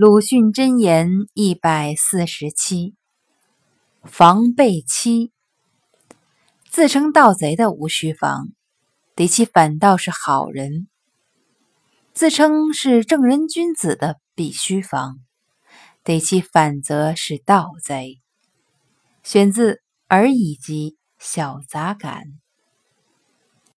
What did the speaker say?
鲁迅箴言一百四十七：防备妻。自称盗贼的无需防，得其反倒是好人；自称是正人君子的必须防，得其反则是盗贼。选自《而已集·小杂感》。